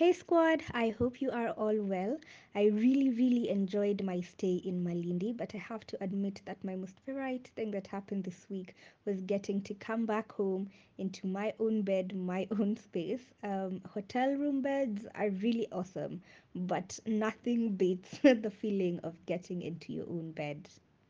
Hey squad, I hope you are all well. I really, really enjoyed my stay in Malindi, but I have to admit that my most favorite thing that happened this week was getting to come back home into my own bed, my own space. Um, hotel room beds are really awesome, but nothing beats the feeling of getting into your own bed.